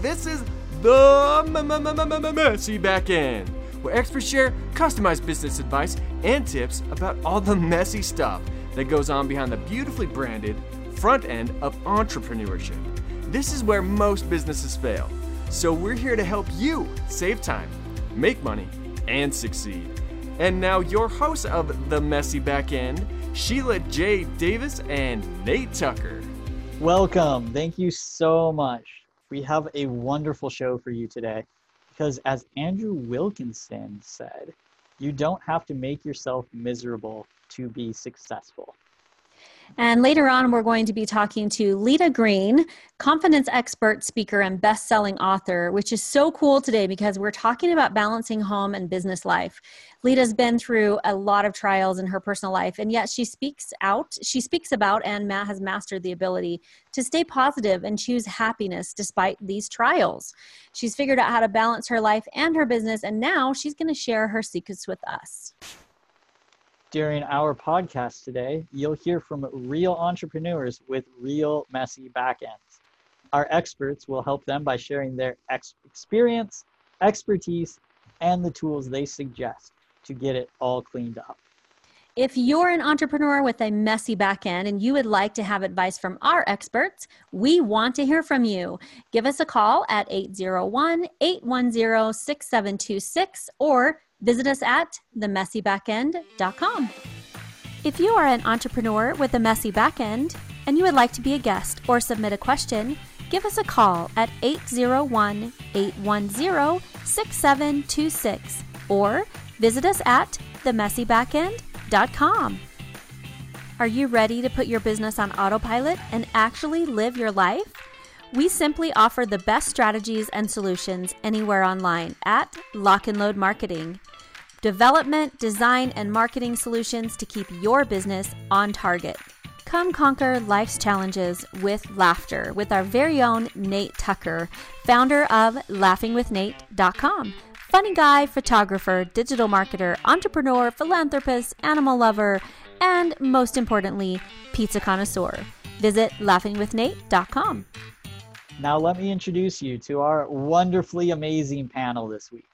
This is the messy back end, where experts share customized business advice and tips about all the messy stuff that goes on behind the beautifully branded front end of entrepreneurship. This is where most businesses fail. So we're here to help you save time, make money, and succeed. And now your hosts of The Messy Back End, Sheila J. Davis and Nate Tucker. Welcome. Thank you so much. We have a wonderful show for you today because, as Andrew Wilkinson said, you don't have to make yourself miserable to be successful. And later on, we're going to be talking to Leta Greene, confidence expert, speaker, and best selling author, which is so cool today because we're talking about balancing home and business life. Leta's been through a lot of trials in her personal life, and yet she speaks out, she speaks about, and Matt has mastered the ability to stay positive and choose happiness despite these trials. She's figured out how to balance her life and her business, and now she's going to share her secrets with us. During our podcast today, you'll hear from real entrepreneurs with real messy backends. Our experts will help them by sharing their ex- experience, expertise, and the tools they suggest to get it all cleaned up. If you're an entrepreneur with a messy back end and you would like to have advice from our experts, we want to hear from you. Give us a call at 801 810 6726 or Visit us at themessybackend.com. If you are an entrepreneur with a messy backend and you would like to be a guest or submit a question, give us a call at 801 810 6726 or visit us at themessybackend.com. Are you ready to put your business on autopilot and actually live your life? We simply offer the best strategies and solutions anywhere online at Lock and Load Marketing. Development, design, and marketing solutions to keep your business on target. Come conquer life's challenges with laughter with our very own Nate Tucker, founder of laughingwithnate.com. Funny guy, photographer, digital marketer, entrepreneur, philanthropist, animal lover, and most importantly, pizza connoisseur. Visit laughingwithnate.com. Now, let me introduce you to our wonderfully amazing panel this week.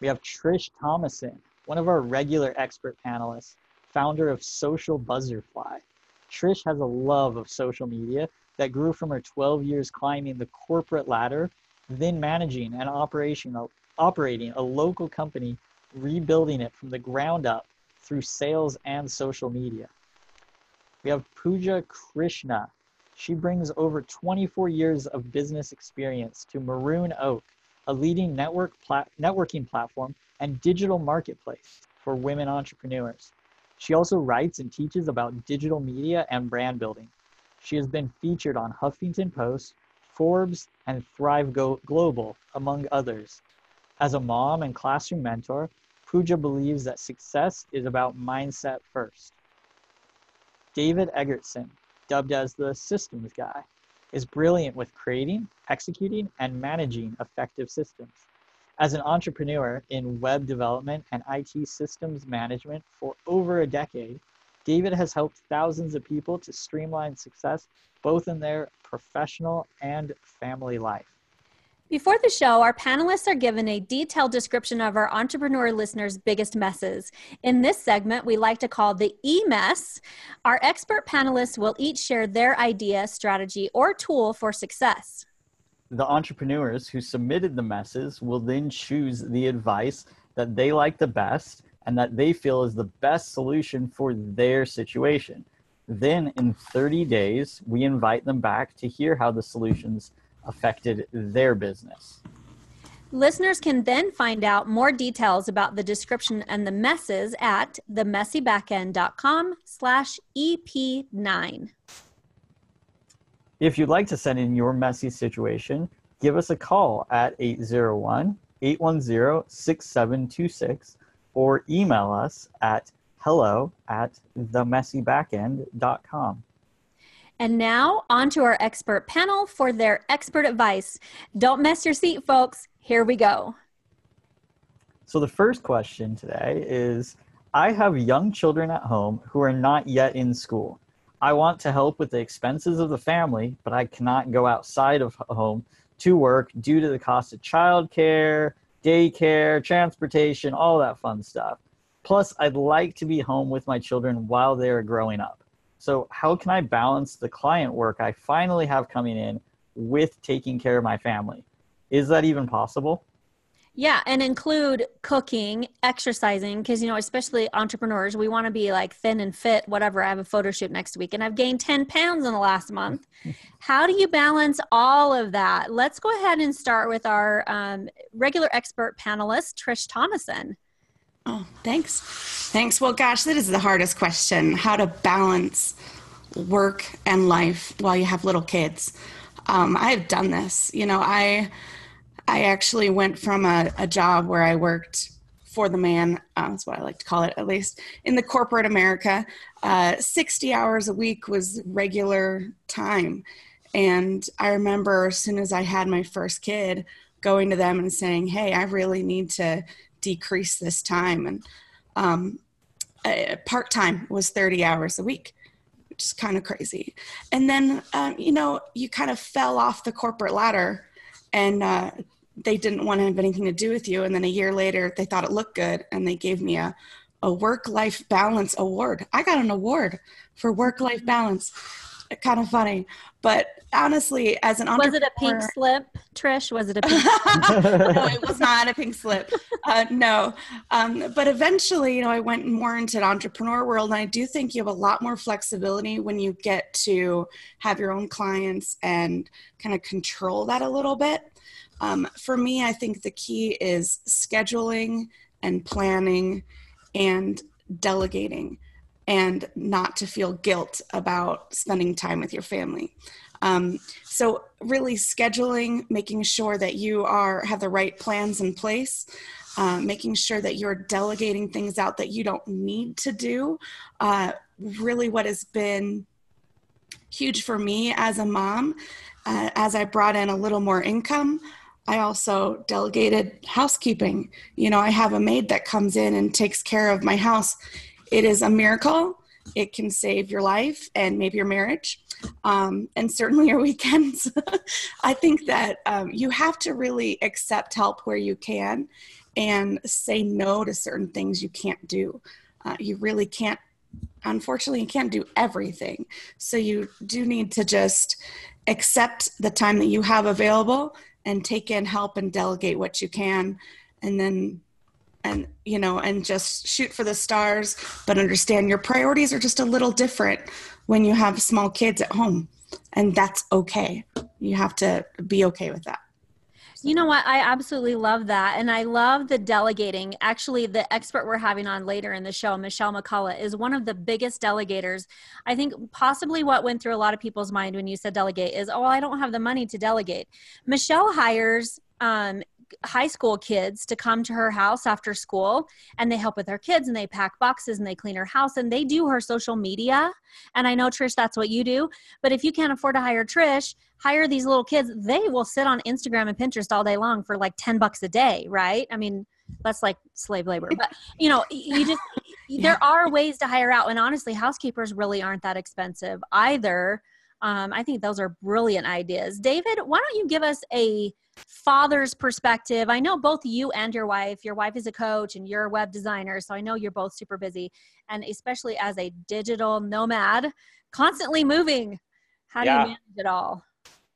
We have Trish Thomason, one of our regular expert panelists, founder of Social Buzzerfly. Trish has a love of social media that grew from her 12 years climbing the corporate ladder, then managing and operating a local company, rebuilding it from the ground up through sales and social media. We have Pooja Krishna, she brings over 24 years of business experience to Maroon Oak, a leading network plat- networking platform and digital marketplace for women entrepreneurs. She also writes and teaches about digital media and brand building. She has been featured on Huffington Post, Forbes, and Thrive Go- Global, among others. As a mom and classroom mentor, Pooja believes that success is about mindset first. David Egertson, dubbed as the systems guy, is brilliant with creating, executing, and managing effective systems. As an entrepreneur in web development and IT systems management for over a decade, David has helped thousands of people to streamline success both in their professional and family life. Before the show, our panelists are given a detailed description of our entrepreneur listeners' biggest messes. In this segment, we like to call the E mess. Our expert panelists will each share their idea, strategy, or tool for success. The entrepreneurs who submitted the messes will then choose the advice that they like the best and that they feel is the best solution for their situation. Then, in 30 days, we invite them back to hear how the solutions affected their business. Listeners can then find out more details about the description and the messes at themessybackend.com slash EP9. If you'd like to send in your messy situation, give us a call at 801 810 6726 or email us at hello at themessybackend.com. And now, on to our expert panel for their expert advice. Don't mess your seat, folks. Here we go. So, the first question today is I have young children at home who are not yet in school. I want to help with the expenses of the family, but I cannot go outside of home to work due to the cost of childcare, daycare, transportation, all that fun stuff. Plus, I'd like to be home with my children while they're growing up. So, how can I balance the client work I finally have coming in with taking care of my family? Is that even possible? Yeah, and include cooking, exercising, because you know, especially entrepreneurs, we want to be like thin and fit. Whatever. I have a photo shoot next week, and I've gained ten pounds in the last month. How do you balance all of that? Let's go ahead and start with our um, regular expert panelist, Trish Thomason. Oh, thanks. Thanks. Well, gosh, that is the hardest question: how to balance work and life while you have little kids. Um, I have done this. You know, I I actually went from a, a job where I worked for the man, uh, that's what I like to call it, at least in the corporate America. Uh, 60 hours a week was regular time. And I remember as soon as I had my first kid, going to them and saying, Hey, I really need to decrease this time. And um, uh, part time was 30 hours a week, which is kind of crazy. And then, um, you know, you kind of fell off the corporate ladder and uh, they didn't want to have anything to do with you. And then a year later, they thought it looked good and they gave me a, a work life balance award. I got an award for work life balance. Kind of funny. But honestly, as an entrepreneur. Was it a pink slip, Trish? Was it a pink No, it was not a pink slip. Uh, no. Um, but eventually, you know, I went more into the entrepreneur world. And I do think you have a lot more flexibility when you get to have your own clients and kind of control that a little bit. Um, for me, I think the key is scheduling and planning and delegating and not to feel guilt about spending time with your family. Um, so really scheduling, making sure that you are have the right plans in place, uh, making sure that you're delegating things out that you don't need to do. Uh, really, what has been huge for me as a mom, uh, as I brought in a little more income, I also delegated housekeeping. You know, I have a maid that comes in and takes care of my house. It is a miracle. It can save your life and maybe your marriage, um, and certainly your weekends. I think that um, you have to really accept help where you can and say no to certain things you can't do. Uh, you really can't, unfortunately, you can't do everything. So you do need to just accept the time that you have available and take in help and delegate what you can and then and you know and just shoot for the stars but understand your priorities are just a little different when you have small kids at home and that's okay you have to be okay with that you know what? I absolutely love that. And I love the delegating. Actually, the expert we're having on later in the show, Michelle McCullough, is one of the biggest delegators. I think possibly what went through a lot of people's mind when you said delegate is, oh, I don't have the money to delegate. Michelle hires um, high school kids to come to her house after school and they help with her kids and they pack boxes and they clean her house and they do her social media. And I know, Trish, that's what you do. But if you can't afford to hire Trish, hire these little kids. They will sit on Instagram and Pinterest all day long for like 10 bucks a day, right? I mean, that's like slave labor. But, you know, you just, yeah. there are ways to hire out. And honestly, housekeepers really aren't that expensive either. Um, I think those are brilliant ideas. David, why don't you give us a father's perspective? I know both you and your wife, your wife is a coach and you're a web designer, so I know you're both super busy. And especially as a digital nomad, constantly moving, how do yeah. you manage it all?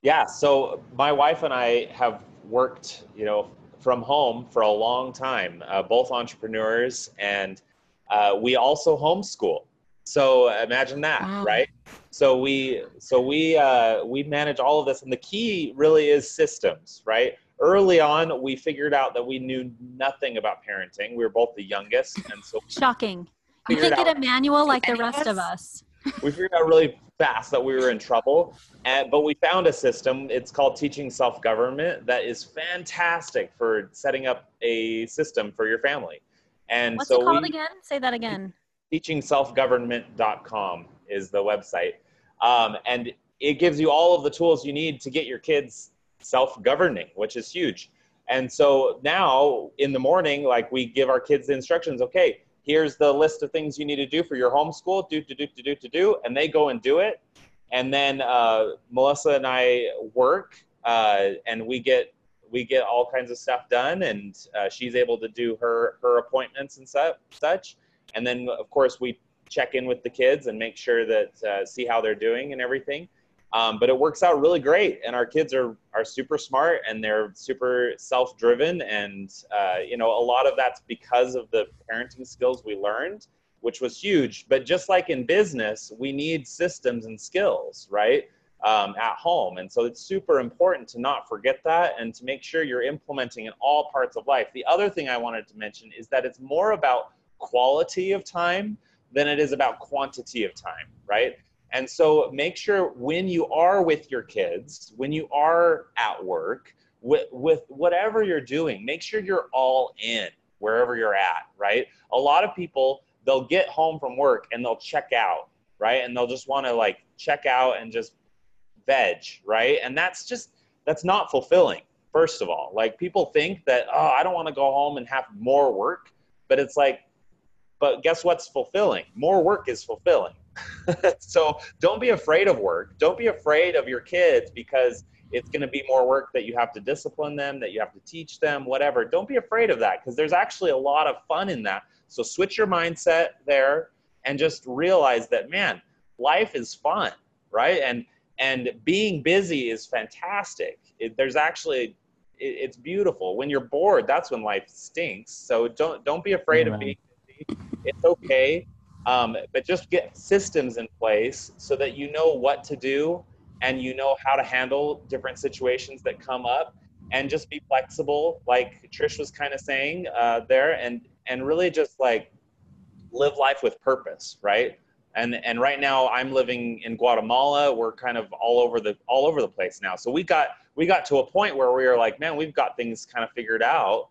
Yeah, so my wife and I have worked, you know, from home for a long time, uh, both entrepreneurs, and uh, we also homeschool. So imagine that, wow. right? So we so we uh, we manage all of this, and the key really is systems, right? Early on, we figured out that we knew nothing about parenting. We were both the youngest, and so shocking. You think get a manual like the rest of us. We figured out really fast that we were in trouble, and, but we found a system. It's called Teaching Self Government that is fantastic for setting up a system for your family. And What's so it called we, again? Say that again teachingselfgovernment.com is the website. Um, and it gives you all of the tools you need to get your kids self-governing, which is huge. And so now in the morning, like we give our kids the instructions, okay, here's the list of things you need to do for your homeschool, do, do, do, do, do, do, do. and they go and do it. And then uh, Melissa and I work uh, and we get we get all kinds of stuff done, and uh, she's able to do her her appointments and. Such, and then of course we check in with the kids and make sure that uh, see how they're doing and everything. Um, but it works out really great, and our kids are are super smart and they're super self driven, and uh, you know a lot of that's because of the parenting skills we learned, which was huge. But just like in business, we need systems and skills, right? Um, at home. And so it's super important to not forget that and to make sure you're implementing in all parts of life. The other thing I wanted to mention is that it's more about quality of time than it is about quantity of time, right? And so make sure when you are with your kids, when you are at work, with, with whatever you're doing, make sure you're all in wherever you're at, right? A lot of people, they'll get home from work and they'll check out, right? And they'll just want to like check out and just veg, right? And that's just, that's not fulfilling, first of all. Like people think that, oh, I don't want to go home and have more work. But it's like, but guess what's fulfilling? More work is fulfilling so don't be afraid of work. Don't be afraid of your kids because it's going to be more work that you have to discipline them, that you have to teach them, whatever. Don't be afraid of that because there's actually a lot of fun in that. So switch your mindset there and just realize that man, life is fun, right? And and being busy is fantastic. It, there's actually it, it's beautiful. When you're bored, that's when life stinks. So don't don't be afraid of being. It's okay um, but just get systems in place so that you know what to do and you know how to handle different situations that come up and just be flexible like trish was kind of saying uh, there and and really just like live life with purpose right? And and right now i'm living in guatemala we're kind of all over the all over the place now. So we got we got to a point where we were like man we've got things kind of figured out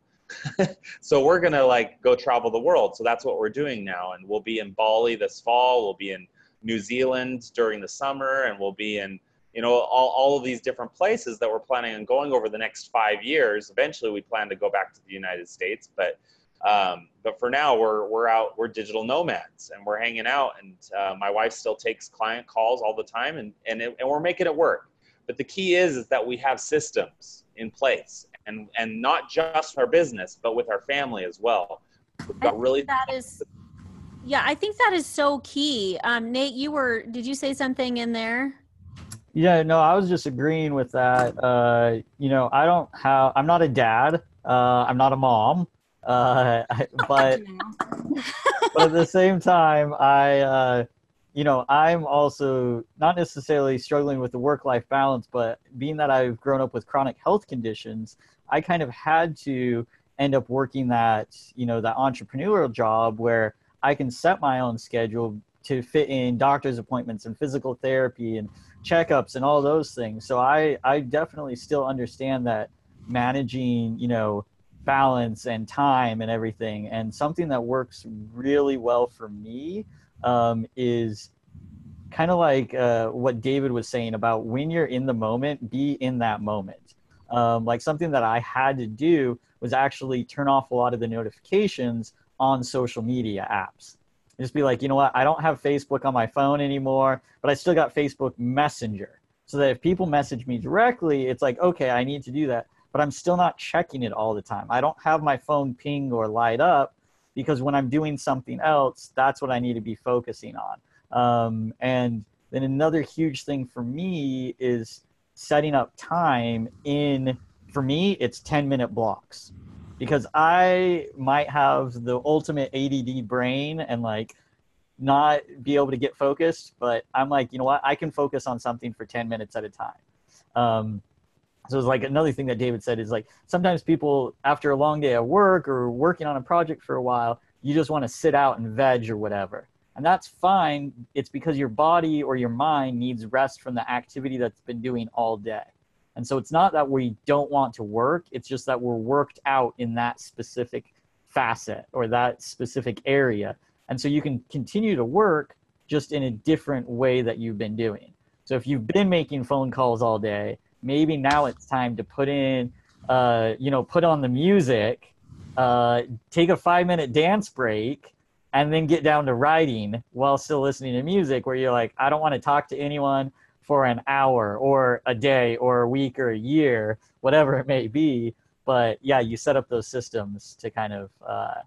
so we're gonna like go travel the world. So that's what we're doing now, and we'll be in Bali this fall. We'll be in New Zealand during the summer, and we'll be in you know all, all of these different places that we're planning on going over the next five years. Eventually, we plan to go back to the United States, but um, but for now, we're we're out. We're digital nomads, and we're hanging out. And uh, my wife still takes client calls all the time, and and it, and we're making it work. But the key is is that we have systems in place and and not just our business but with our family as well. Really that is yeah i think that is so key. Um, nate you were did you say something in there? Yeah no i was just agreeing with that. Uh, you know i don't have i'm not a dad. Uh, i'm not a mom. Uh, but but at the same time i uh, you know, I'm also not necessarily struggling with the work life balance, but being that I've grown up with chronic health conditions, I kind of had to end up working that, you know, that entrepreneurial job where I can set my own schedule to fit in doctor's appointments and physical therapy and checkups and all those things. So I, I definitely still understand that managing, you know, balance and time and everything. And something that works really well for me um, is kind of like uh, what David was saying about when you're in the moment, be in that moment. Um, like something that I had to do was actually turn off a lot of the notifications on social media apps. Just be like, you know what, I don't have Facebook on my phone anymore, but I still got Facebook Messenger. So that if people message me directly, it's like, okay, I need to do that, but I'm still not checking it all the time. I don't have my phone ping or light up because when I'm doing something else, that's what I need to be focusing on. Um, and then another huge thing for me is setting up time in, for me, it's 10 minute blocks because I might have the ultimate ADD brain and like not be able to get focused, but I'm like, you know what? I can focus on something for 10 minutes at a time. Um, so it's like another thing that David said is like sometimes people after a long day at work or working on a project for a while, you just want to sit out and veg or whatever. And that's fine. It's because your body or your mind needs rest from the activity that's been doing all day. And so it's not that we don't want to work, it's just that we're worked out in that specific facet or that specific area. And so you can continue to work just in a different way that you've been doing. So if you've been making phone calls all day maybe now it's time to put in, uh, you know, put on the music, uh, take a five minute dance break, and then get down to writing while still listening to music where you're like, I don't want to talk to anyone. for an hour or a day or a week or a year, whatever it may be. But yeah, you set up those systems to kind of, uh,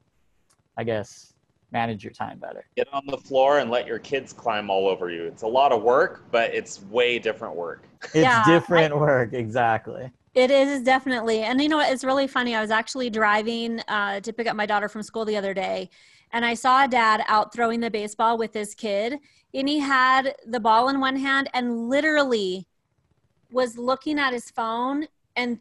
I guess, manage your time better. Get on the floor and let your kids climb all over you. It's a lot of work, but it's way different work. It's Yeah, different work, exactly. It is definitely. And you know what? It's really funny. I was actually driving uh, to pick up my daughter from school the other day, and I saw a dad out throwing the baseball with his kid, and he had the ball in one hand and literally was looking at his phone and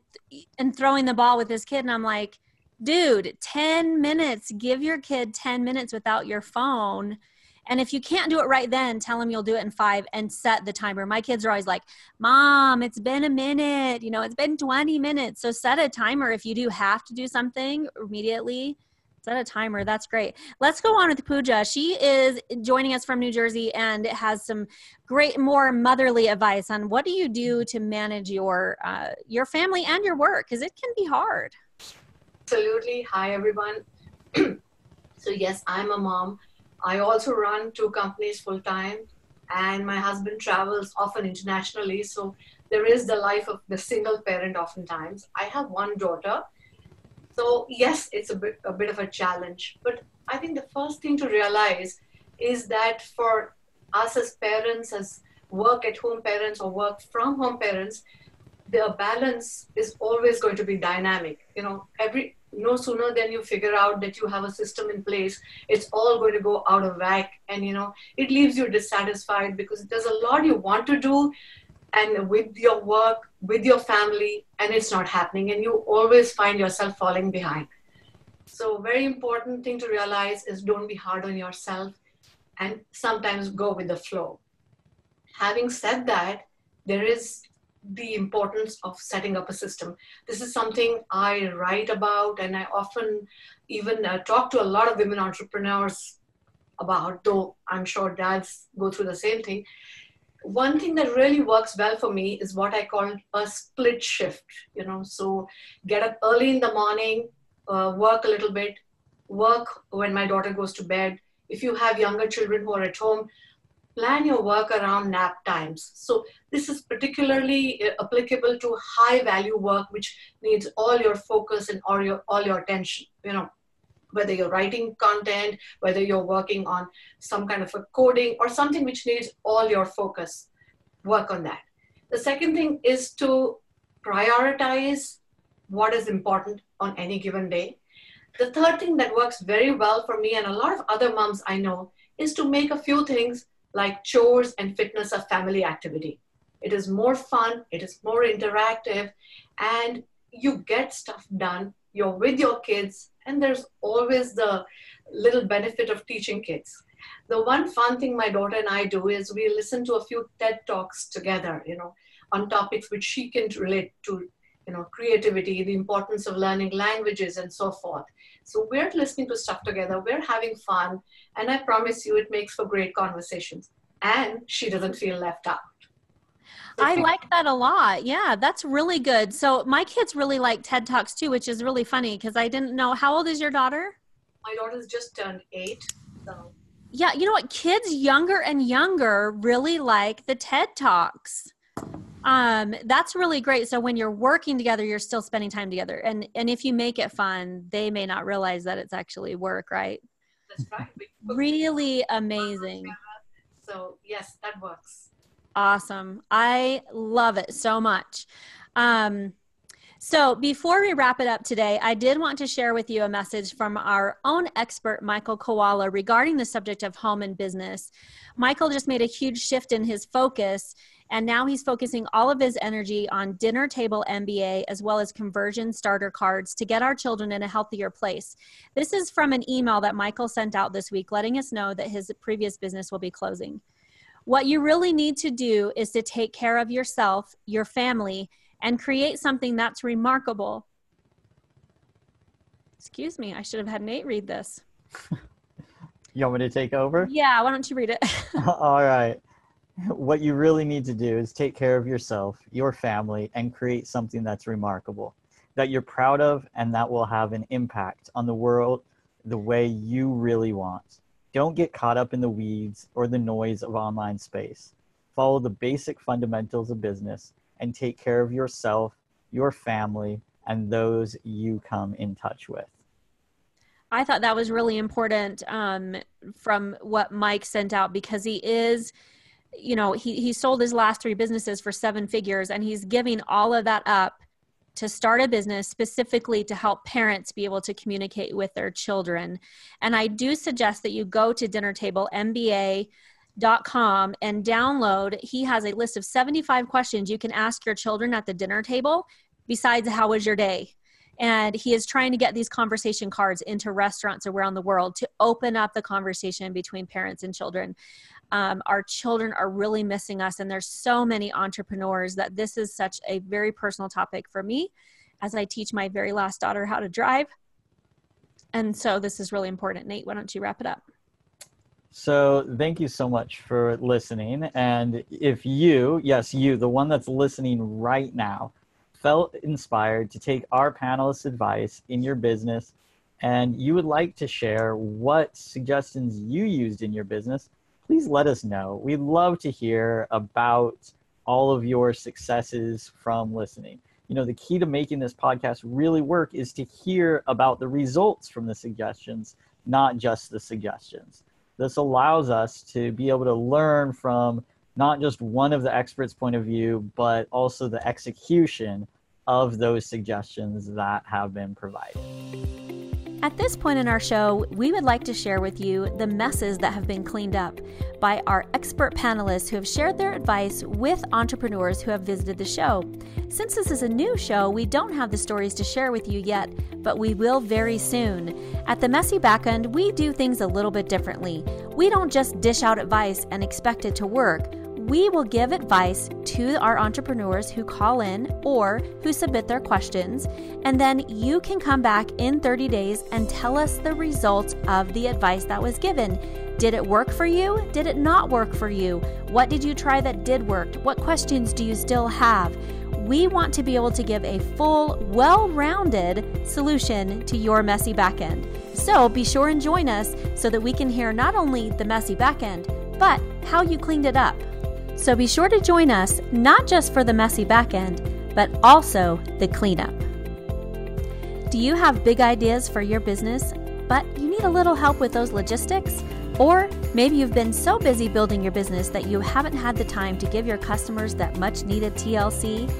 and throwing the ball with his kid. And I'm like, dude, 10 minutes. Give your kid 10 minutes without your phone. And if you can't do it right then, tell them you'll do it in five and set the timer. My kids are always like, Mom, it's been a minute. You know, it's been 20 minutes. So set a timer if you do have to do something immediately. Set a timer. That's great. Let's go on with Pooja. She is joining us from New Jersey and has some great, more motherly advice on what do you do to manage your uh, your family and your work because it can be hard. Absolutely. Hi, everyone. so, yes, I'm a mom. I also run two companies full time, and my husband travels often internationally. So, there is the life of the single parent oftentimes. I have one daughter. So, yes, it's a bit, a bit of a challenge. But I think the first thing to realize is that for us as parents, as work at home parents or work from home parents, the balance is always going to be dynamic. You know, every no sooner than you figure out that you have a system in place, it's all going to go out of whack, and you know, it leaves you dissatisfied because there's a lot you want to do, and with your work, with your family, and it's not happening, and you always find yourself falling behind. So, very important thing to realize is don't be hard on yourself, and sometimes go with the flow. Having said that, there is the importance of setting up a system. This is something I write about, and I often even uh, talk to a lot of women entrepreneurs about, though I'm sure dads go through the same thing. One thing that really works well for me is what I call a split shift. You know, so get up early in the morning, uh, work a little bit, work when my daughter goes to bed. If you have younger children who are at home, plan your work around nap times. So this is particularly uh, applicable to high value work, which needs all your focus and all your all your attention. You know, whether you're writing content, whether you're working on some kind of a coding or something which needs all your focus, work on that. The second thing is to prioritize what is important on any given day. The third thing that works very well for me and a lot of other moms I know is to make a few things like chores and fitness a family activity. It is more fun, it is more interactive, and you get stuff done. You're with your kids, and there's always the little benefit of teaching kids. The one fun thing my daughter and I do is we listen to a few TED Talks together, you know, on topics which she can relate to, you know, creativity, the importance of learning languages, and so forth. So we're listening to stuff together, we're having fun, and I promise you it makes for great conversations. And she doesn't feel left out. I like that a lot. Yeah, that's really good. So my kids really like TED Talks too, which is really funny because I didn't know. How old is your daughter? My daughter's just turned eight. So Yeah, you know what? Kids younger and younger really like the TED Talks. Um, that's really great. So when you're working together, you're still spending time together. And and if you make it fun, they may not realize that it's actually work, right? that's right. Really amazing. So yes, that works. Awesome. I love it so much. Um, so, before we wrap it up today, I did want to share with you a message from our own expert, Michael Koala, regarding the subject of home and business. Michael just made a huge shift in his focus, and now he's focusing all of his energy on dinner table MBA as well as conversion starter cards to get our children in a healthier place. This is from an email that Michael sent out this week, letting us know that his previous business will be closing. What you really need to do is to take care of yourself, your family, and create something that's remarkable. Excuse me, I should have had Nate read this. You want me to take over? Yeah, why don't you read it? All right. What you really need to do is take care of yourself, your family, and create something that's remarkable, that you're proud of, and that will have an impact on the world the way you really want. Don't get caught up in the weeds or the noise of online space. follow the basic fundamentals of business, and take care of yourself, your family, and those you come in touch with. I thought that was really important um, from what Mike sent out because he is, you know, he, he sold his last three businesses for seven figures and he's giving all of that up to start a business specifically to help parents be able to communicate with their children. And I do suggest that you go to dinner table dinnertablemba.com and download. He has a list of 75 questions you can ask your children at the dinner table besides how was your day? And he is trying to get these conversation cards into restaurants around the world to open up the conversation between parents and children. Um, our children are really missing us and there's so many entrepreneurs that this is such a very personal topic for me as i teach my very last daughter how to drive. And so this is really important. Nate why don't you wrap it up? So thank you so much for listening. And if you yes you the one that's listening right now felt inspired to take our panelists' advice in your business and you would like to share what suggestions you used in your business, please let us know. We'd love to hear about all of your successes from listening. You know, the key to making this podcast really work is to hear about the results from the suggestions, not just the suggestions. This allows us to be able to learn from not just one of the experts' point of view, but also the execution of those suggestions that have been provided. At this point in our show, we would like to share with you the messes that have been cleaned up by our expert panelists who have shared their advice with entrepreneurs who have visited the show. Since this is a new show, we don't have the stories to share with you yet, but we will very soon. At the Messy Backend, we do things a little bit differently. We don't just dish out advice and expect it to work we will give advice to our entrepreneurs who call in or who submit their questions, and then you can come back in 30 days and tell us the results of the advice that was given. Did it work for you? Did it not work for you? What did you try that did work? What questions do you still have? We want to be able to give a full, well rounded solution to your messy backend. So be sure and join us so that we can hear not only the messy backend, but how you cleaned it up. So be sure to join us not just for the messy back end, but also the cleanup. Do you have big ideas for your business, but you need a little help with those logistics? Or maybe you've been so busy building your business that you haven't had the time to give your customers that much needed TLC?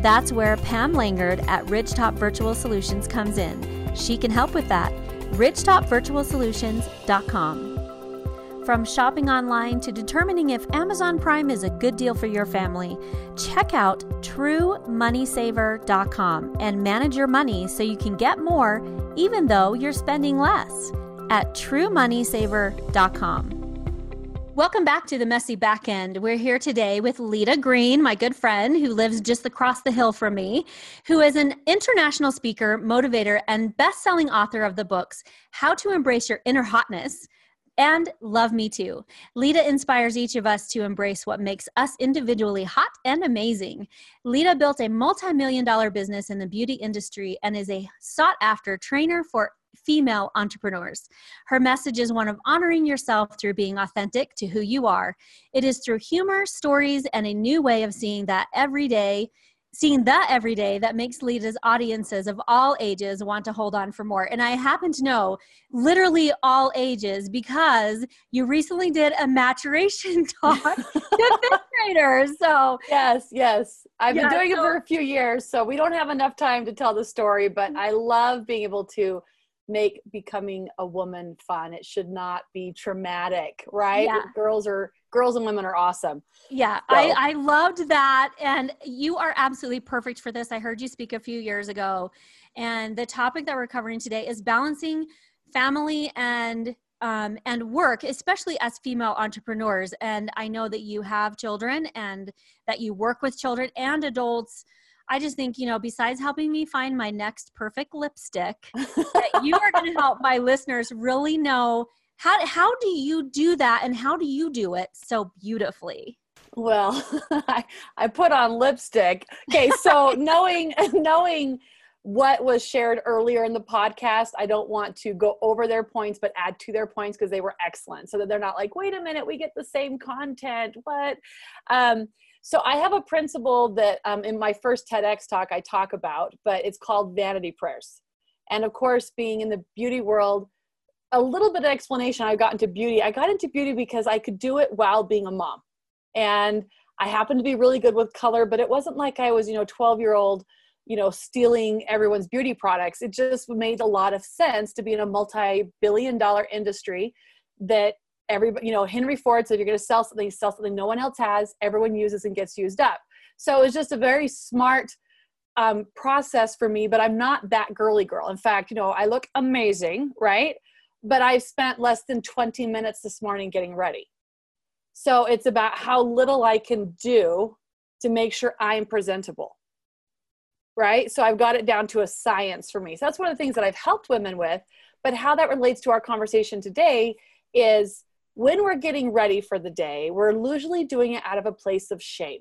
That's where Pam Langard at Ridgetop Virtual Solutions comes in. She can help with that. RidgetopVirtualSolutions.com. From shopping online to determining if Amazon Prime is a good deal for your family, check out truemoneysaver.com and manage your money so you can get more even though you're spending less at truemoneysaver.com. Welcome back to the Messy Backend. We're here today with Leta Greene, my good friend who lives just across the hill from me, who is an international speaker, motivator, and best selling author of the books How to Embrace Your Inner Hotness and Love Me Too. Leta inspires each of us to embrace what makes us individually hot and amazing. Leta built a multi million dollar business in the beauty industry and is a sought after trainer for female entrepreneurs. Her message is one of honoring yourself through being authentic to who you are. It is through humor, stories, and a new way of seeing that every day seeing that every day that makes Leta's audiences of all ages want to hold on for more. And I happen to know literally all ages because you recently did a maturation talk to fifth graders. So yes, yes. I've Yeah, been doing it for a few years, so we don't have enough time to tell the story, but mm. I love being able to make becoming a woman fun. It should not be traumatic, right? Yeah. Girls are girls and women are awesome. Yeah, So- I, I loved that. And you are absolutely perfect for this. I heard you speak a few years ago. And the topic that we're covering today is balancing family and um, and work, especially as female entrepreneurs. And I know that you have children and that you work with children and adults. I just think, you know, besides helping me find my next perfect lipstick, that you are going to help my listeners really know how, how do you do that and how do you do it so beautifully? Well, I, I put on lipstick. Okay, so knowing knowing what was shared earlier in the podcast. I don't want to go over their points, but add to their points because they were excellent. So that they're not like, wait a minute, we get the same content. What? Um, so I have a principle that um, in my first TEDx talk I talk about, but it's called vanity prayers. And of course, being in the beauty world, a little bit of explanation I got into beauty. I got into beauty because I could do it while being a mom. And I happened to be really good with color, but it wasn't like I was, you know, 12 year old, you know, stealing everyone's beauty products. It just made a lot of sense to be in a multi billion dollar industry that everybody, you know, Henry Ford said, you're going to sell something, sell something no one else has, everyone uses and gets used up. So it's just a very smart um, process for me, but I'm not that girly girl. In fact, you know, I look amazing, right? But I've spent less than 20 minutes this morning getting ready. So it's about how little I can do to make sure I'm presentable. Right. So I've got it down to a science for me. So that's one of the things that I've helped women with. But how that relates to our conversation today is when we're getting ready for the day, we're usually doing it out of a place of shame.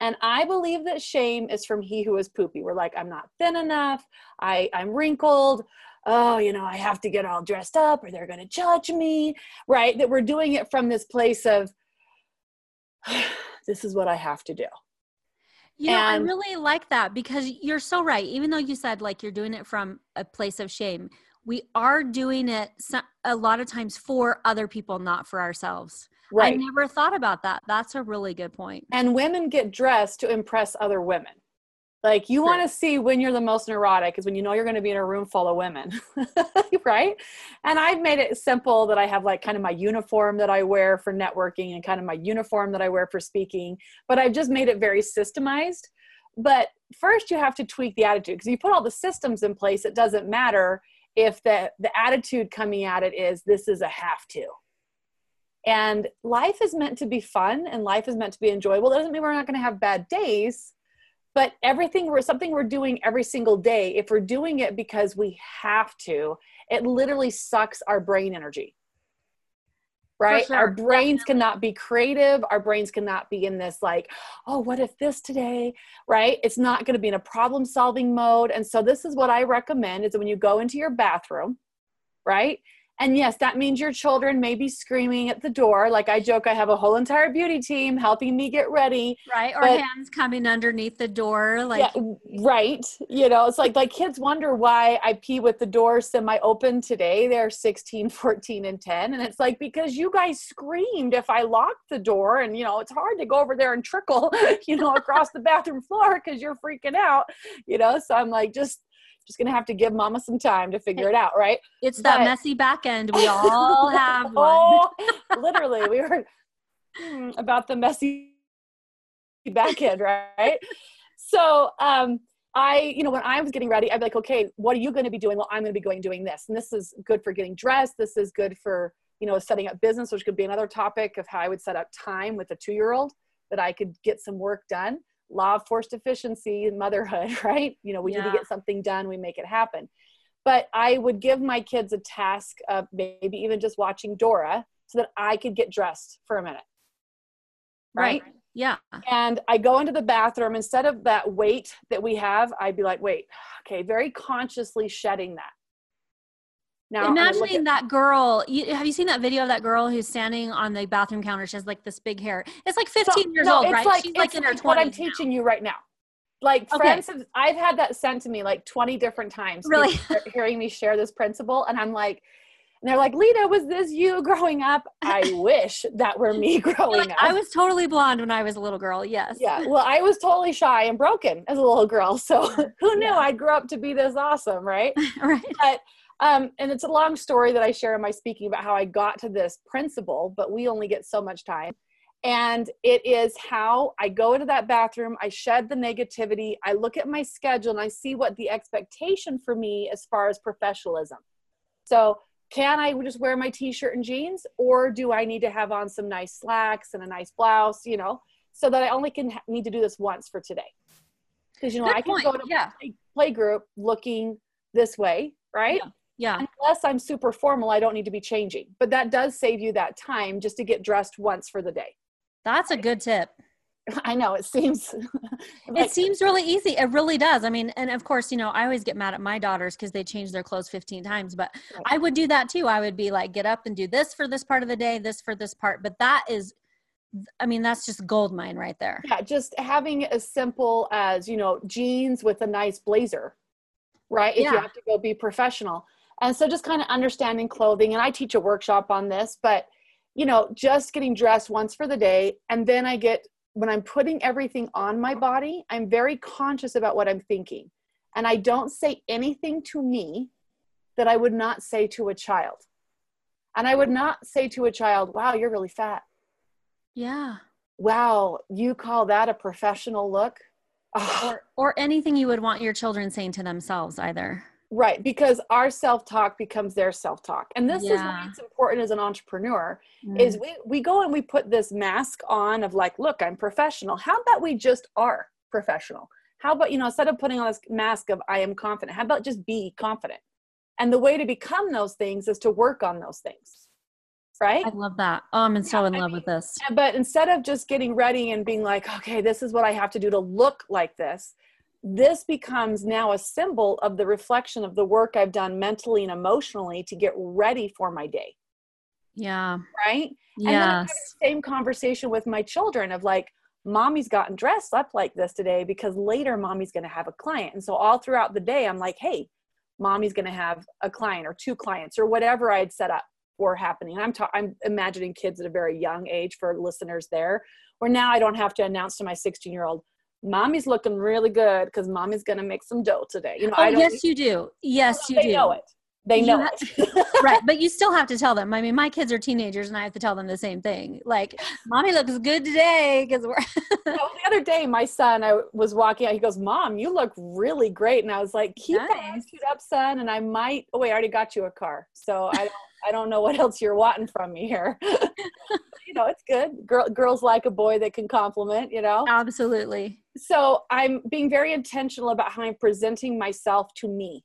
And I believe that shame is from he who is poopy. We're like, I'm not thin enough. I, I'm wrinkled. Oh, you know, I have to get all dressed up or they're going to judge me, right? That we're doing it from this place of, this is what I have to do. You know, and, I really like that because you're so right. Even though you said like you're doing it from a place of shame, we are doing it a lot of times for other people, not for ourselves. Right. I never thought about that. That's a really good point. And women get dressed to impress other women. Like you want to see when you're the most neurotic is when you know you're going to be in a room full of women, right? And I've made it simple that I have like kind of my uniform that I wear for networking and kind of my uniform that I wear for speaking, but I've just made it very systemized. But first you have to tweak the attitude because you put all the systems in place, it doesn't matter if the the attitude coming at it is this is a have to and life is meant to be fun and life is meant to be enjoyable that doesn't mean we're not going to have bad days but everything we're something we're doing every single day if we're doing it because we have to it literally sucks our brain energy. Right? Sure. our brains Definitely. cannot be creative. Our brains cannot be in this like oh what if this today? Right? It's not going to be in a problem solving mode. And so this is what i recommend is when you go into your bathroom right and yes, that means your children may be screaming at the door. Like I joke, I have a whole entire beauty team helping me get ready. Right. Or but, hands coming underneath the door. Like yeah, right. You know, it's like like kids wonder why I pee with the door semi open today. They're 16, 14, and 10. And it's like because you guys screamed if I locked the door. And you know, it's hard to go over there and trickle, you know, across the bathroom floor because you're freaking out. You know, so I'm like, just just gonna have to give mama some time to figure it out, right? It's but, that messy back end. We all have one. oh, literally, we were hmm, about the messy back end, right? so um I, you know, when I was getting ready, I'd be like, okay, what are you going to be doing? Well, I'm going to be going doing this. And this is good for getting dressed. This is good for, you know, setting up business, which could be another topic of how I would set up time with a two year old that I could get some work done law of forced efficiency in motherhood, right? You know, we yeah. need to get something done, we make it happen. But I would give my kids a task of maybe even just watching Dora so that I could get dressed for a minute. Right? right. Yeah. And I go into the bathroom instead of that weight that we have, I'd be like, wait, okay, very consciously shedding that. Now, imagining at, that girl, you, have you seen that video of that girl who's standing on the bathroom counter? She has like this big hair. It's like 15 so, years no, old, right? Like, She's like in her 20s. What I'm teaching you right now. Like okay. friends, have, I've had that sent to me like 20 different times. Really, hearing me share this principle, and I'm like, and they're like, Leta, was this you growing up? I wish that were me growing like, up. I was totally blonde when I was a little girl. Yes. Yeah. Well, I was totally shy and broken as a little girl. So who knew yeah. I'd grow up to be this awesome, right? right. But um, and it's a long story that I share in my speaking about how I got to this principle, but we only get so much time. And it is how I go into that bathroom, I shed the negativity, I look at my schedule, and I see what the expectation for me as far as professionalism. So, can I just wear my t shirt and jeans, or do I need to have on some nice slacks and a nice blouse, you know, so that I only can ha- need to do this once for today? Because, you know, Good I can point. go to yeah. play, play group looking this way, right? Yeah yeah. Unless I'm super formal, I don't need to be changing. But that does save you that time just to get dressed once for the day. That's a good tip. I know it seems. it seems really easy. It really does. I mean, and of course, you know, I always get mad at my daughters because they change their clothes 15 times, but Right. I would do that too. I would be like, get up and do this for this part of the day, this for this part. But that is, I mean, that's just gold mine right there. yeah, just having as simple as you know jeans with a nice blazer, right? If you have to go be professional, and so just kind of understanding clothing. And I teach a workshop on this, but you know, just getting dressed once for the day, and then I get when I'm putting everything on my body, I'm very conscious about what I'm thinking, and I don't say anything to me that I would not say to a child. And I would not say to a child, "Wow, you're really fat." Yeah. wow, you call that a professional look? Or, or anything you would want your children saying to themselves either. Right, because our self talk becomes their self talk. And this is why it's important as an entrepreneur is mm. we, we go and we put this mask on of like, look, I'm professional. How about we just are professional? How about, you know, instead of putting on this mask of I am confident, how about just be confident? And the way to become those things is to work on those things. Right? I love that. Oh, I'm so in I love mean, with this. but instead of just getting ready and being like okay this is what i have to do to look like this this becomes now a symbol of the reflection of the work i've done mentally and emotionally to get ready for my day Yeah. right and then i'm having Yes. the same conversation with my children of like mommy's gotten dressed up like this today because later mommy's going to have a client and so all throughout the day i'm like hey mommy's going to have a client or two clients or whatever i had set up for happening i'm ta- i'm imagining kids at a very young age for listeners there where now i don't have to announce to my 16 year old mommy's looking really good because mommy's going to make some dough today you know Oh, yes, you do. Yes, you they do. know it they know it right but you still have to tell them i mean my kids are teenagers and i have to tell them the same thing like mommy looks good today because we're well, the other day, my son, I was walking out. He goes, "Mom, you look really great," and I was like, "Keep that attitude up, son." And I might. Oh wait, I already got you a car, so I don't. I don't know what else you're wanting from me here. You know, it's good. Girl, girls like a boy that can compliment. You know. absolutely So I'm being very intentional about how I'm presenting myself to me.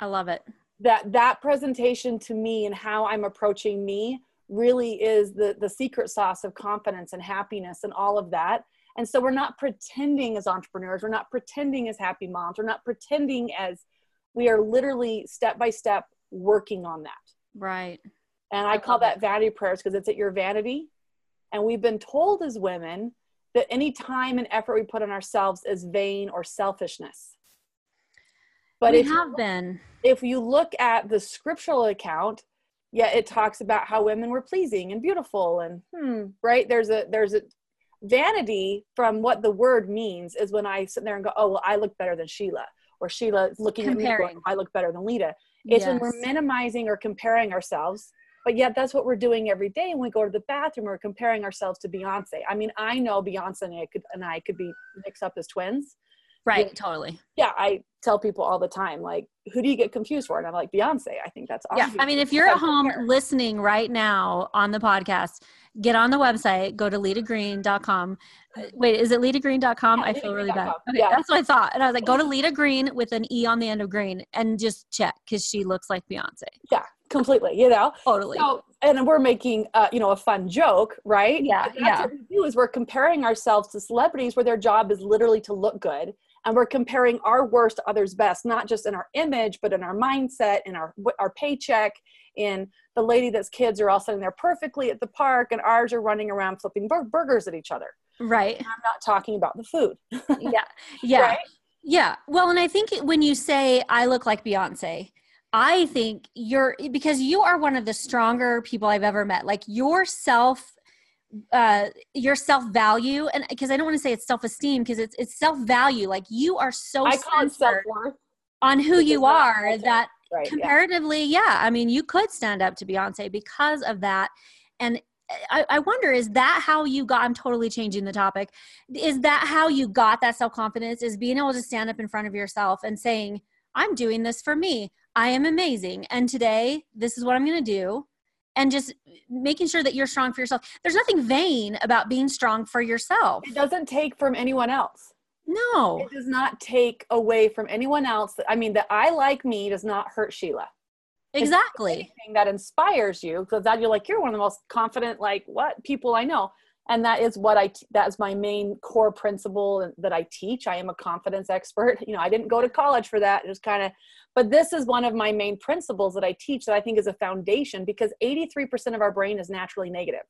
i love it That that presentation to me and how I'm approaching me really is the the secret sauce of confidence and happiness and all of that. And so we're not pretending as entrepreneurs, we're not pretending as happy moms, we're not pretending as we are literally step by step working on that. right And I call love it. that vanity prayers because it's at your vanity. And we've been told as women that any time and effort we put on ourselves is vain or selfishness. But we if you have been if you look at the scriptural account, yeah, it talks about how women were pleasing and beautiful and hmm, right? There's a there's a vanity from what the word means is when I sit there and go, oh well, I look better than Sheila, or Sheila is looking at me going, I look better than Leta. It's when we're minimizing or comparing ourselves. But yet that's what we're doing every day. When we go to the bathroom, we're comparing ourselves to Beyonce. I mean, I know Beyonce and I could and I could be mixed up as twins right Yeah. totally yeah, I tell people all the time, like, who do you get confused for? And I'm like, Beyonce. I think that's yeah i mean if you're at home compare. listening right now on the podcast get on the website go to letagreene.com Uh, wait is it letagreene.com Yeah, i feel really bad okay Yeah. that's what i thought and i was like go to Leta Greene with an e on the end of green and just check because she looks like beyonce yeah, completely, you know? totally So, and we're making, uh, you know, a fun joke, right? Yeah, But that's yeah. what we do is we're comparing ourselves to celebrities where their job is literally to look good. And we're comparing our worst to others' best, not just in our image, but in our mindset, in our our paycheck, in the lady that's kids are all sitting there perfectly at the park, and ours are running around flipping bur- burgers at each other. right I'm not talking about the food. yeah yeah Right? yeah well and i think when you say i look like beyonce i think you're because you are one of the stronger people i've ever met like your self uh your self value and because i don't want to say it's self esteem because it's it's self value like you are so I call it self worth. on who you are that Right. yeah. comparatively yeah. i mean you could stand up to beyonce because of that and I, I wonder is that how you got i'm totally changing the topic is that how you got that self-confidence is being able to stand up in front of yourself and saying i'm doing this for me i am amazing and today this is what i'm going to do and just making sure that you're strong for yourself there's nothing vain about being strong for yourself It doesn't take from anyone else. no It does not take away from anyone else. I mean, that I like me does not hurt Sheila. Exactly Anything that inspires you, because that you're like, you're one of the most confident, like, what people I know. And that is what i that's my main core principle that i teach. I am a confidence expert. You know i didn't go to college for that. Just kind of but this is one of my main principles that i teach that i think is a foundation because 83% of our brain is naturally negative.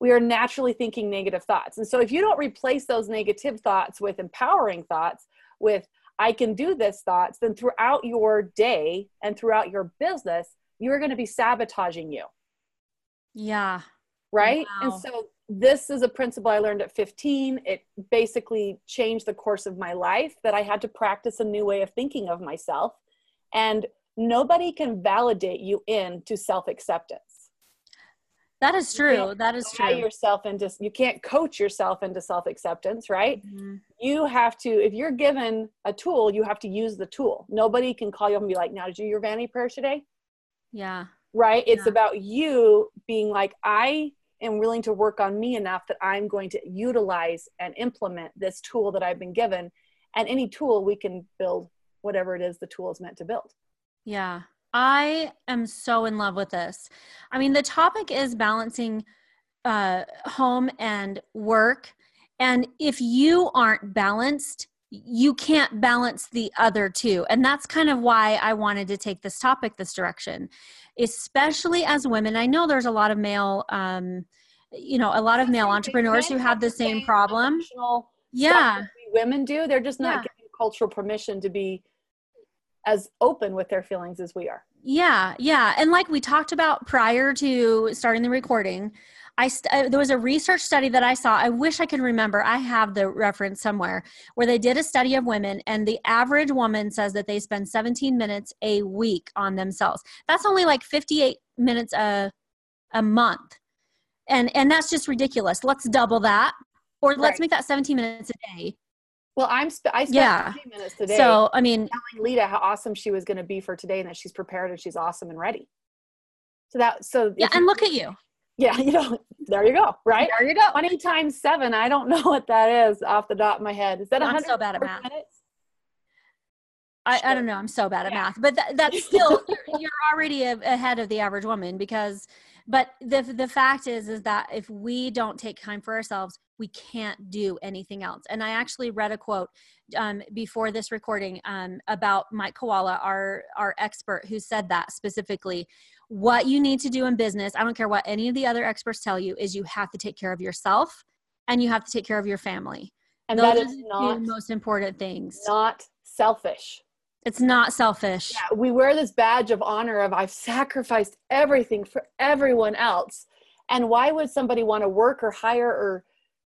We are naturally thinking negative thoughts. And so if you don't replace those negative thoughts with empowering thoughts with i can do this thoughts then throughout your day and throughout your business you're going to be sabotaging you. Yeah. Right Wow. and so this is a principle i learned at 15 it basically changed the course of my life that i had to practice a new way of thinking of myself and nobody can validate you into self-acceptance That is true. That is true. yourself into you can't coach yourself into self-acceptance right Mhm. you have to if you're given a tool you have to use the tool nobody can call you up and be like now did you do your vanity prayer today Yeah. right it's Yeah. about you being like i am willing to work on me enough that i'm going to utilize and implement this tool that i've been given and any tool we can build whatever it is the tool is meant to build Yeah. I am so in love with this. I mean, the topic is balancing uh, home and work. And if you aren't balanced, you can't balance the other two. And that's kind of why I wanted to take this topic this direction, especially as women. I know there's a lot of male, um, you know, a lot of male entrepreneurs who have the same problem. Yeah. women do they're just not Yeah. getting cultural permission to be as open with their feelings as we are Yeah, yeah. And like we talked about prior to starting the recording, I st- uh, there was a research study that I saw. I wish I could remember. I have the reference somewhere where they did a study of women and the average woman says that they spend 17 minutes a week on themselves. That's only like 58 minutes a a month. And and that's just ridiculous. Let's double that or let's Right. make that 17 minutes a day. well i'm sp- i spent Yeah. 15 minutes today So, I mean, telling Leta how awesome she was going to be for today and that she's prepared and she's awesome and ready. So that, so yeah, and look at you. Yeah, you know, there you go, right? There you go. 20 times seven. I don't know what that is off the top of my head. Is that I'm 100 so bad at math. minutes? I, I don't know. I'm so bad at Yeah. math, but that, that's still you're, you're already a, ahead of the average woman because. But the the fact is, is that if we don't take time for ourselves, we can't do anything else. And I actually read a quote um, before this recording um, about Mike Koala, our our expert, who said that specifically. What you need to do in business, I don't care what any of the other experts tell you, is you have to take care of yourself and you have to take care of your family. And Those that the not, most important things. not selfish. It's not selfish. Yeah, we wear this badge of honor of I've sacrificed everything for everyone else. And why would somebody want to work or hire or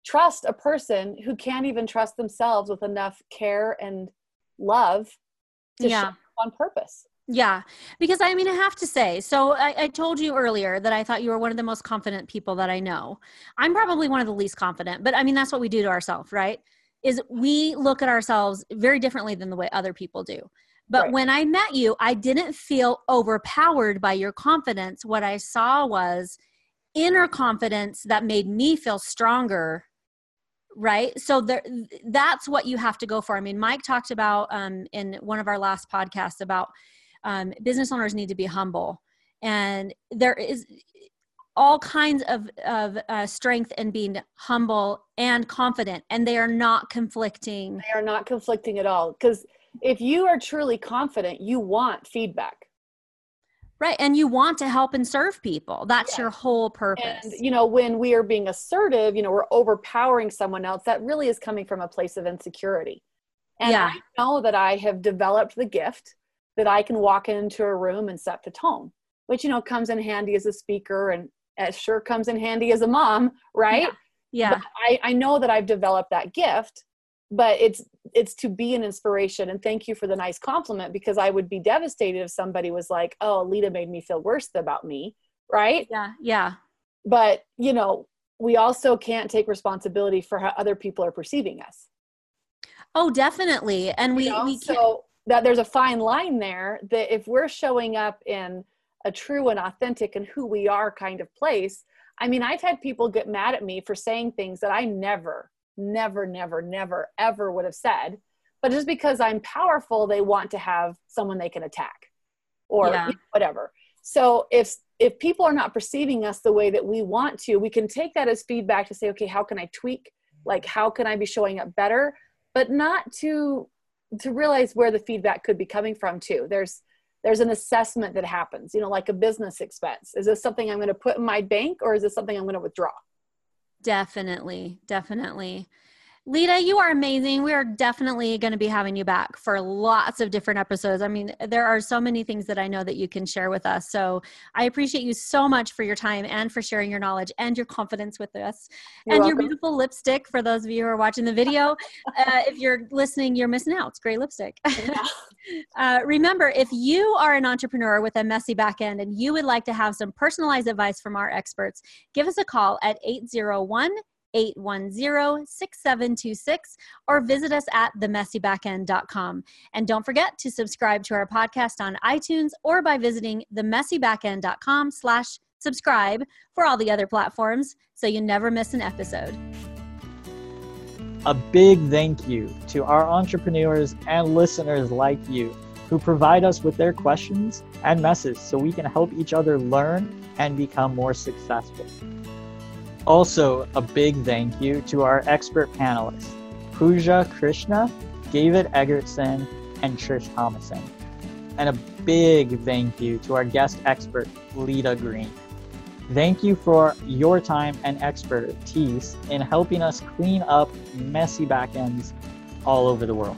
trust a person who can't even trust themselves with enough care and love to Yeah. show up on purpose? Yeah, because I mean, I have to say, so I, I told you earlier that I thought you were one of the most confident people that I know. I'm probably one of the least confident, but I mean, that's what we do to ourselves, right? Is we look at ourselves very differently than the way other people do. But Right. when I met you, I didn't feel overpowered by your confidence. What I saw was inner confidence that made me feel stronger right so there that's what you have to go for i mean mike talked about um, in one of our last podcasts about um, business owners need to be humble and there is all kinds of, of uh, strength in being humble and confident and they are not conflicting They are not conflicting at all. Because if you are truly confident, you want feedback. right and you want to help and serve people that's Yes. your whole purpose And, you know, when we are being assertive, you know, we're overpowering someone else, that really is coming from a place of insecurity. And Yeah. I know that I have developed the gift that I can walk into a room and set the tone, which, you know, comes in handy as a speaker and it sure comes in handy as a mom, right? yeah But I, I know that I've developed that gift, but it's it's to be an inspiration. And thank you for the nice compliment because I would be devastated if somebody was like, "Oh, Leta made me feel worse about me," right? yeah yeah But you know, we also can't take responsibility for how other people are perceiving us. oh definitely and we you know? we can't so that there's a fine line there that if we're showing up in a true and authentic and who we are kind of place i mean i've had people get mad at me for saying things that i never never never never ever would have said but just because i'm powerful they want to have someone they can attack or Yeah. whatever so if if people are not perceiving us the way that we want to, we can take that as feedback to say, okay, how can I tweak? Like, how can I be showing up better? But not to to realize where the feedback could be coming from too. There's there's an assessment that happens, you know, like a business expense. Is this something I'm going to put in my bank or is this something I'm going to withdraw? Definitely, definitely. Leta, you are amazing. We are definitely going to be having you back for lots of different episodes. I mean, there are so many things that I know that you can share with us. So I appreciate you so much for your time and for sharing your knowledge and your confidence with us. You're and welcome. your beautiful lipstick for those of you who are watching the video. uh, if you're listening, you're missing out. It's great lipstick. Uh, remember, if you are an entrepreneur with a messy back end and you would like to have some personalized advice from our experts, give us a call at 801 810 6726 or visit us at themessybackend.com. And don't forget to subscribe to our podcast on iTunes or by visiting themessybackend.com slash subscribe for all the other platforms so you never miss an episode. A big thank you to our entrepreneurs and listeners like you who provide us with their questions and messages so we can help each other learn and become more successful. Also, a big thank you to our expert panelists, Pooja Krishna, David Egerton, and Trish Thomason. And a big thank you to our guest expert, Leta Greene. Thank you for your time and expertise in helping us clean up messy backends all over the world.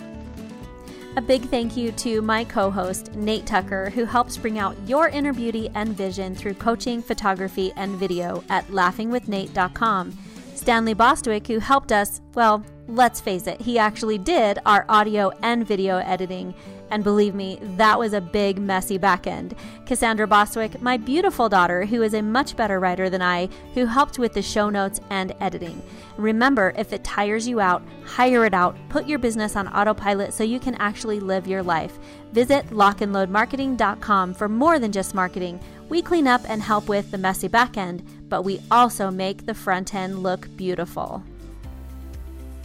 A big thank you to my co host, Nate Tucker, who helps bring out your inner beauty and vision through coaching, photography, and video at laughingwithnate.com. Stanley Bostwick, who helped us, well, let's face it, he actually did our audio and video editing. And believe me, that was a big, messy back end. Cassandra Bostwick, my beautiful daughter, who is a much better writer than I, who helped with the show notes and editing. Remember, if it tires you out, hire it out. Put your business on autopilot so you can actually live your life. Visit lockandloadmarketing.com for more than just marketing. We clean up and help with the messy back end, but we also make the front end look beautiful.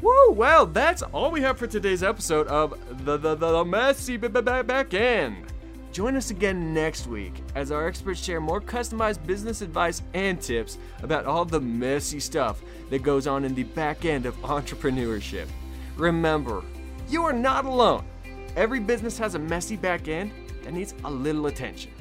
Woo! Well, that's all we have for today's episode of the the, the, the messy b- b- back end. Join us again next week as our experts share more customized business advice and tips about all the messy stuff that goes on in the back end of entrepreneurship. Remember, you are not alone. Every business has a messy back end that needs a little attention.